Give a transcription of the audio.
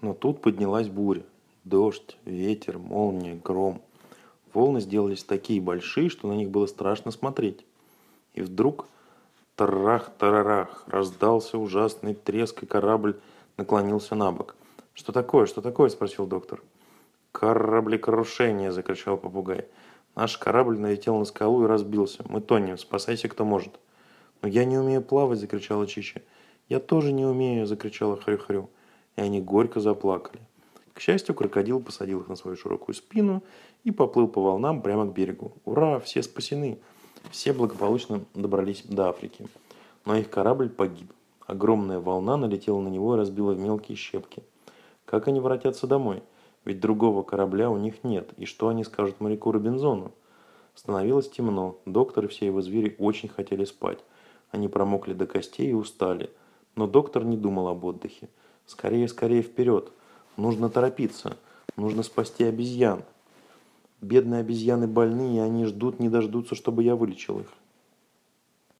Но тут поднялась буря. Дождь, ветер, молния, гром. Волны сделались такие большие, что на них было страшно смотреть. И вдруг тарах-тарарах раздался ужасный треск, и корабль наклонился на бок. «Что такое? Что такое?» – спросил доктор. «Кораблекрушение!» – закричал попугай. «Наш корабль налетел на скалу и разбился. Мы тонем. Спасайся, кто может». «Но я не умею плавать!» – закричала Чича. «Я тоже не умею!» – закричала Хрю-Хрю. И они горько заплакали. К счастью, крокодил посадил их на свою широкую спину и поплыл по волнам прямо к берегу. Ура! Все спасены! Все благополучно добрались до Африки. Но их корабль погиб. Огромная волна налетела на него и разбила в мелкие щепки. Как они воротятся домой? Ведь другого корабля у них нет. И что они скажут моряку Робинзону? Становилось темно. Доктор и все его звери очень хотели спать. Они промокли до костей и устали. Но доктор не думал об отдыхе. Скорее, скорее вперед. Нужно торопиться. Нужно спасти обезьян. Бедные обезьяны больны, и они ждут, не дождутся, чтобы я вылечил их.